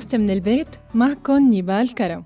بودكاست من البيت معكم نيبال كرم.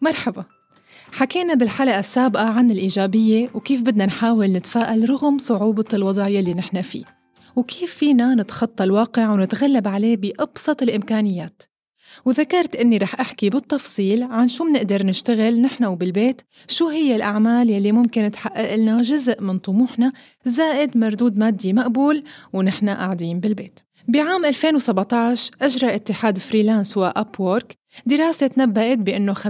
مرحبا. حكينا بالحلقة السابقة عن الإيجابية وكيف بدنا نحاول نتفائل رغم صعوبة الوضع يلي نحن فيه. وكيف فينا نتخطى الواقع ونتغلب عليه بأبسط الإمكانيات؟ وذكرت إني رح أحكي بالتفصيل عن شو منقدر نشتغل نحن وبالبيت شو هي الأعمال يلي ممكن تحقق لنا جزء من طموحنا زائد مردود مادي مقبول ونحن قاعدين بالبيت. بعام 2017 أجرى اتحاد Freelance و Upwork دراسة تنبأت بأنه 50%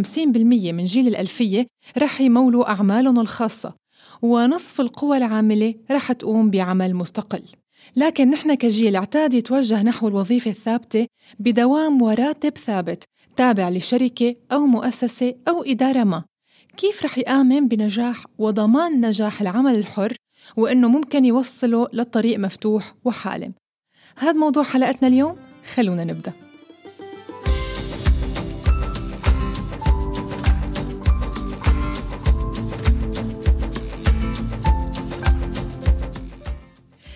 من جيل الألفية رح يمولوا أعمالهم الخاصة ونصف القوى العاملة رح تقوم بعمل مستقل. لكن نحن كجيل اعتاد يتوجه نحو الوظيفة الثابتة بدوام وراتب ثابت تابع لشركة أو مؤسسة أو إدارة ما. كيف رح يآمن بنجاح وضمان نجاح العمل الحر وإنه ممكن يوصله للطريق مفتوح وحالم؟ هذا موضوع حلقتنا اليوم خلونا نبدأ.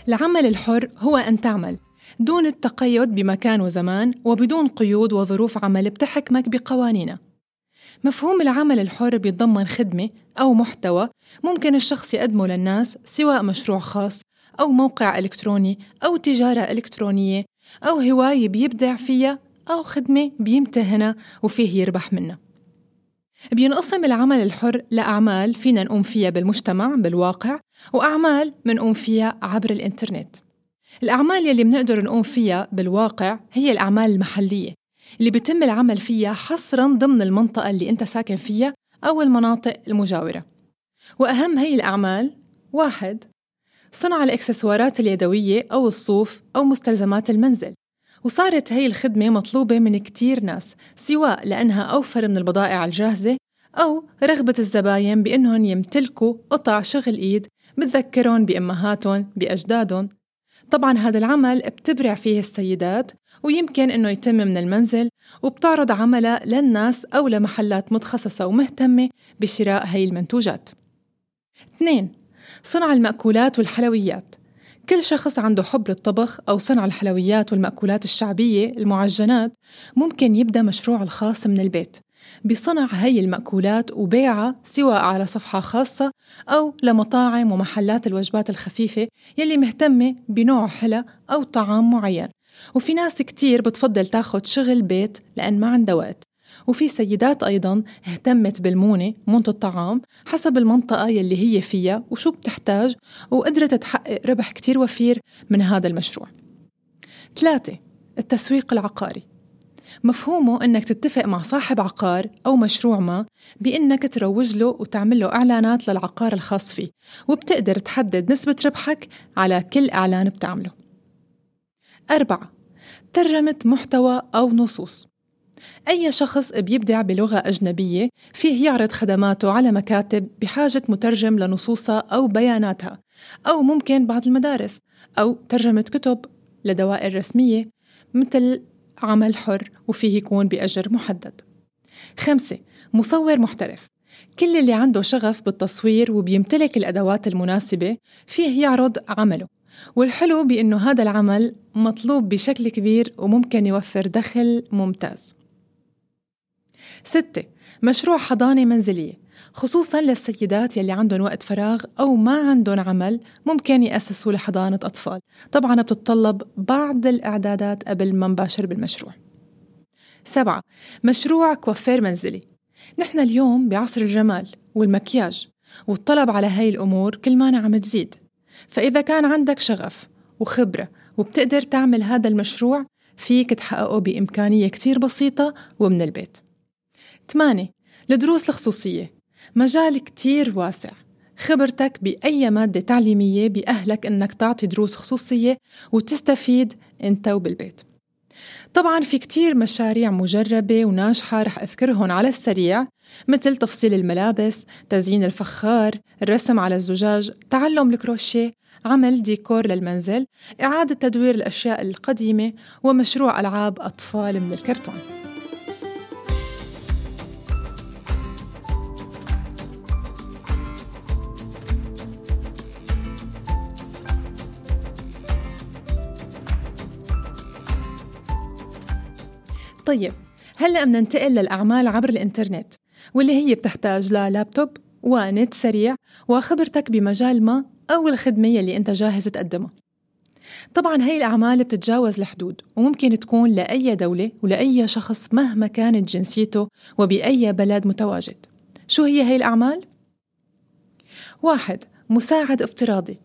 العمل الحر هو أن تعمل. دون التقيد بمكان وزمان وبدون قيود وظروف عمل بتحكمك بقوانينها. مفهوم العمل الحر بيتضمن خدمة أو محتوى ممكن الشخص يقدمه للناس سواء مشروع خاص أو موقع إلكتروني أو تجارة إلكترونية أو هواية بيبدع فيها أو خدمة بيمتهنها وفيه يربح منها. بينقسم العمل الحر لأعمال فينا نقوم فيها بالمجتمع بالواقع وأعمال منقوم فيها عبر الإنترنت. الأعمال يلي بنقدر نقوم فيها بالواقع هي الأعمال المحلية اللي بيتم العمل فيها حصراً ضمن المنطقة اللي أنت ساكن فيها أو المناطق المجاورة. وأهم هي الأعمال واحد صنع الإكسسوارات اليدوية أو الصوف أو مستلزمات المنزل. وصارت هي الخدمة مطلوبة من كتير ناس سواء لأنها أوفر من البضائع الجاهزة أو رغبة الزباين بأنهم يمتلكوا قطع شغل إيد بتذكرهم بأمهاتهم بأجدادهم. طبعا هذا العمل بتبرع فيه السيدات ويمكن أنه يتم من المنزل وبتعرض عملها للناس أو لمحلات متخصصة ومهتمة بشراء هي المنتوجات. 2. صنع المأكولات والحلويات. كل شخص عنده حب للطبخ أو صنع الحلويات والمأكولات الشعبية المعجنات ممكن يبدأ مشروع الخاص من البيت. بصنع هي المأكولات وبيعها سواء على صفحة خاصة أو لمطاعم ومحلات الوجبات الخفيفة يلي مهتمة بنوع حلا أو طعام معين. وفي ناس كتير بتفضل تاخد شغل بيت لأن ما عندها وقت. وفي سيدات أيضا اهتمت بالمونة مونة الطعام حسب المنطقة يلي هي فيها وشو بتحتاج وقدرت تحقق ربح كتير وفير من هذا المشروع. ثلاثة التسويق العقاري. مفهومه إنك تتفق مع صاحب عقار أو مشروع ما بإنك تروج له وتعمل له إعلانات للعقار الخاص فيه وبتقدر تحدد نسبة ربحك على كل إعلان بتعمله. أربعة ترجمة محتوى أو نصوص. أي شخص بيبدع بلغة أجنبية فيه يعرض خدماته على مكاتب بحاجة مترجم لنصوصها أو بياناتها أو ممكن بعض المدارس أو ترجمة كتب لدوائر رسمية مثل عمل حر وفيه يكون بأجر محدد. خمسة مصور محترف. كل اللي عنده شغف بالتصوير وبيمتلك الأدوات المناسبة فيه يعرض عمله. والحلو بأنه هذا العمل مطلوب بشكل كبير وممكن يوفر دخل ممتاز. ستة مشروع حضانة منزلية خصوصا للسيدات يلي عندهم وقت فراغ أو ما عندهم عمل ممكن يأسسوا لحضانة أطفال. طبعا بتتطلب بعض الإعدادات قبل ما نباشر بالمشروع. سبعة مشروع كوافير منزلي. نحن اليوم بعصر الجمال والمكياج والطلب على هاي الأمور كل ما عم تزيد. فإذا كان عندك شغف وخبرة وبتقدر تعمل هذا المشروع فيك تحققه بإمكانية كتير بسيطة ومن البيت. 8 الدروس الخصوصية. مجال كتير واسع. خبرتك بأي مادة تعليمية بأهلك إنك تعطي دروس خصوصية وتستفيد أنت وبالبيت. طبعا في كتير مشاريع مجربة وناجحة رح أذكرهم على السريع مثل تفصيل الملابس، تزيين الفخار، الرسم على الزجاج، تعلم الكروشيه، عمل ديكور للمنزل، إعادة تدوير الأشياء القديمة ومشروع ألعاب أطفال من الكرتون. طيب هلأ مننتقل للأعمال عبر الإنترنت واللي هي بتحتاج للابتوب ونت سريع وخبرتك بمجال ما أو الخدمة يلي أنت جاهز تقدمها؟ طبعا هي الأعمال بتتجاوز الحدود وممكن تكون لأي دولة ولأي شخص مهما كانت جنسيته وبأي بلد متواجد. شو هي هي الأعمال؟ واحد مساعد افتراضي.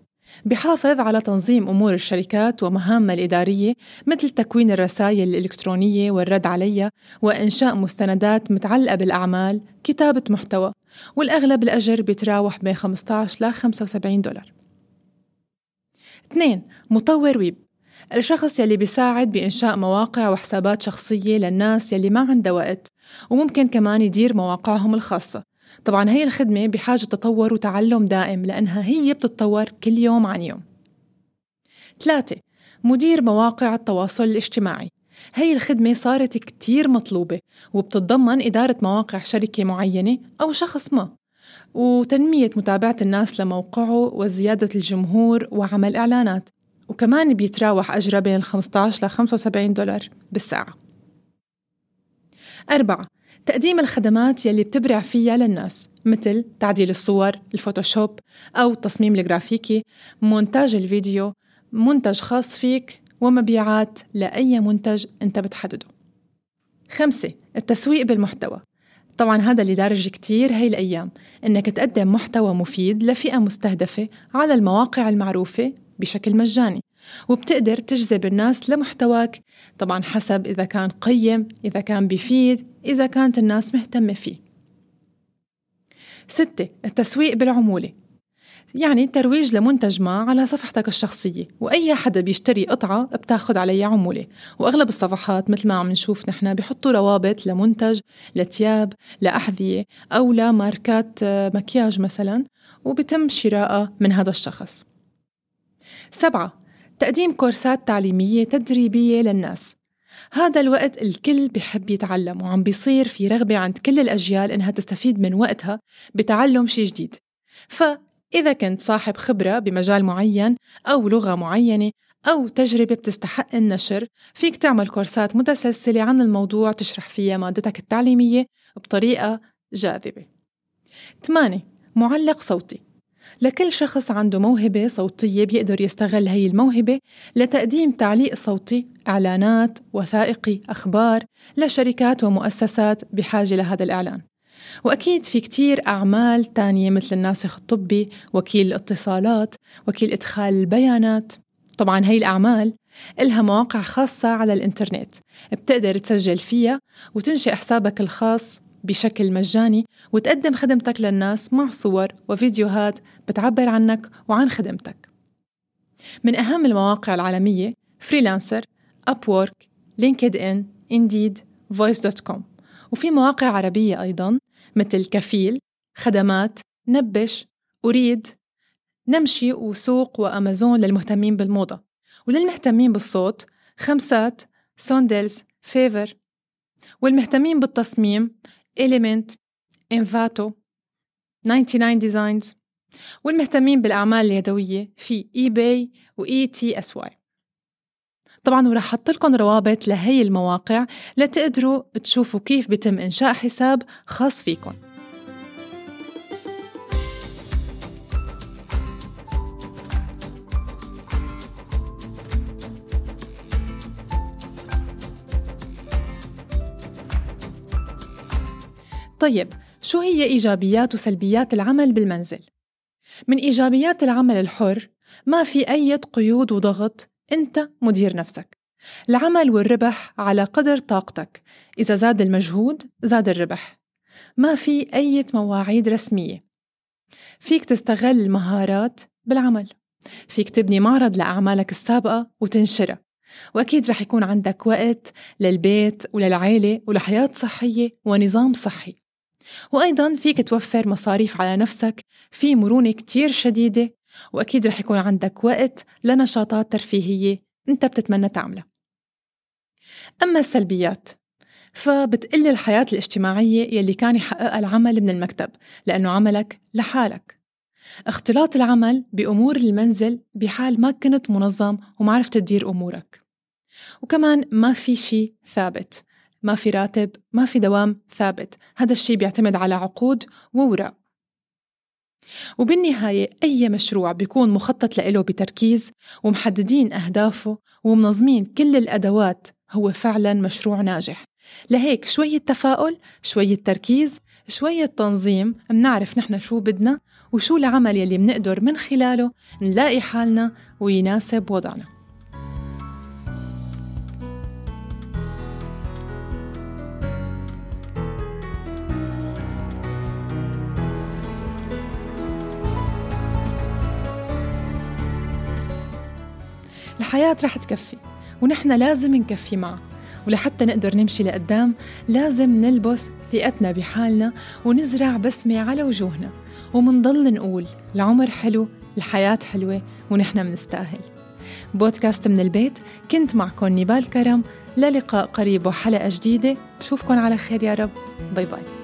بحافظ على تنظيم أمور الشركات ومهامها الإدارية مثل تكوين الرسائل الإلكترونية والرد عليها وإنشاء مستندات متعلقة بالأعمال كتابة محتوى والأغلب الأجر بيتراوح بين 15 ل 75 دولار. اثنين مطور ويب. الشخص يلي بيساعد بإنشاء مواقع وحسابات شخصية للناس يلي ما عندها وقت وممكن كمان يدير مواقعهم الخاصة. طبعا هي الخدمة بحاجة تطور وتعلم دائم لأنها هي بتتطور كل يوم عن يوم. ثلاثة مدير مواقع التواصل الاجتماعي. هي الخدمة صارت كتير مطلوبة وبتتضمن إدارة مواقع شركة معينة أو شخص ما وتنمية متابعة الناس لموقعه وزيادة الجمهور وعمل إعلانات وكمان بيتراوح أجره بين 15 ل 75 دولار بالساعة. أربعة تقديم الخدمات يلي بتبرع فيها للناس مثل تعديل الصور، ال Photoshop أو التصميم الجرافيكي، مونتاج الفيديو، منتج خاص فيك ومبيعات لأي منتج أنت بتحدده. خمسة التسويق بالمحتوى. طبعا هذا اللي دارج كتير هي الأيام إنك تقدم محتوى مفيد لفئة مستهدفة على المواقع المعروفة بشكل مجاني. وبتقدر تجذب الناس لمحتواك طبعا حسب إذا كان قيم إذا كان بيفيد إذا كانت الناس مهتمة فيه. ستة التسويق بالعمولة. يعني ترويج لمنتج ما على صفحتك الشخصية وأي حدا بيشتري قطعة بتاخد عليها عمولة. وأغلب الصفحات مثل ما عم نشوف نحن بيحطوا روابط لمنتج لتياب لأحذية أو لماركات آه، مكياج مثلا وبتم شراءها من هذا الشخص. سبعة تقديم كورسات تعليمية تدريبية للناس. هذا الوقت الكل بحب يتعلم وعم بيصير في رغبة عند كل الأجيال إنها تستفيد من وقتها بتعلم شيء جديد. فإذا كنت صاحب خبرة بمجال معين أو لغة معينة أو تجربة بتستحق النشر فيك تعمل كورسات متسلسلة عن الموضوع تشرح فيها مادتك التعليمية بطريقة جاذبة. 8. معلق صوتي. لكل شخص عنده موهبة صوتية بيقدر يستغل هي الموهبة لتقديم تعليق صوتي إعلانات وثائقي أخبار لشركات ومؤسسات بحاجة لهذا الإعلان. وأكيد في كتير أعمال تانية مثل الناسخ الطبي وكيل الاتصالات وكيل إدخال البيانات. طبعا هي الأعمال إلها مواقع خاصة على الإنترنت بتقدر تسجل فيها وتنشئ حسابك الخاص بشكل مجاني وتقدم خدمتك للناس مع صور وفيديوهات بتعبر عنك وعن خدمتك. من أهم المواقع العالمية Freelancer، Upwork، LinkedIn، Indeed، Voice dot com وفي مواقع عربية أيضا مثل كفيل، خدمات، نبش، أريد، نمشي وسوق وأمازون للمهتمين بالموضة. وللمهتمين بالصوت خمسات، سوندلز، فيفر والمهتمين بالتصميم إليمنت إنفاتو 99 ديزاينز والمهتمين بالأعمال اليدوية في إي باي وإي تي اس واي طبعا ورح حط لكم روابط لهي المواقع لتقدروا تشوفوا كيف بيتم إنشاء حساب خاص فيكم. طيب شو هي إيجابيات وسلبيات العمل بالمنزل؟ من إيجابيات العمل الحر ما في أي قيود وضغط أنت مدير نفسك. العمل والربح على قدر طاقتك إذا زاد المجهود زاد الربح. ما في أي مواعيد رسمية. فيك تستغل المهارات بالعمل. فيك تبني معرض لأعمالك السابقة وتنشرها وأكيد رح يكون عندك وقت للبيت وللعيلة ولحياة صحية ونظام صحي. وأيضا فيك توفر مصاريف على نفسك في مرونة كتير شديدة وأكيد رح يكون عندك وقت لنشاطات ترفيهية أنت بتتمنى تعملها. أما السلبيات فبتقل الحياة الاجتماعية يلي كان يحققها العمل من المكتب لأنه عملك لحالك. اختلاط العمل بأمور المنزل بحال ما كنت منظم وما عرفت تدير أمورك. وكمان ما في شيء ثابت. ما في راتب ما في دوام ثابت. هذا الشيء بيعتمد على عقود ووراق وبالنهاية أي مشروع بيكون مخطط له بتركيز ومحددين أهدافه ومنظمين كل الأدوات هو فعلا مشروع ناجح. لهيك شوية تفاؤل شوية تركيز شوية تنظيم منعرف نحن شو بدنا وشو العمل يلي منقدر من خلاله نلاقي حالنا ويناسب وضعنا. الحياة رح تكفي ونحن لازم نكفي معها ولحتى نقدر نمشي لقدام لازم نلبس ثقتنا بحالنا ونزرع بسمة على وجوهنا ومنضل نقول العمر حلو الحياة حلوة ونحن منستأهل. بودكاست من البيت كنت معكم نيبال كرم. للقاء قريب وحلقة جديدة. بشوفكن على خير يا رب. bye bye.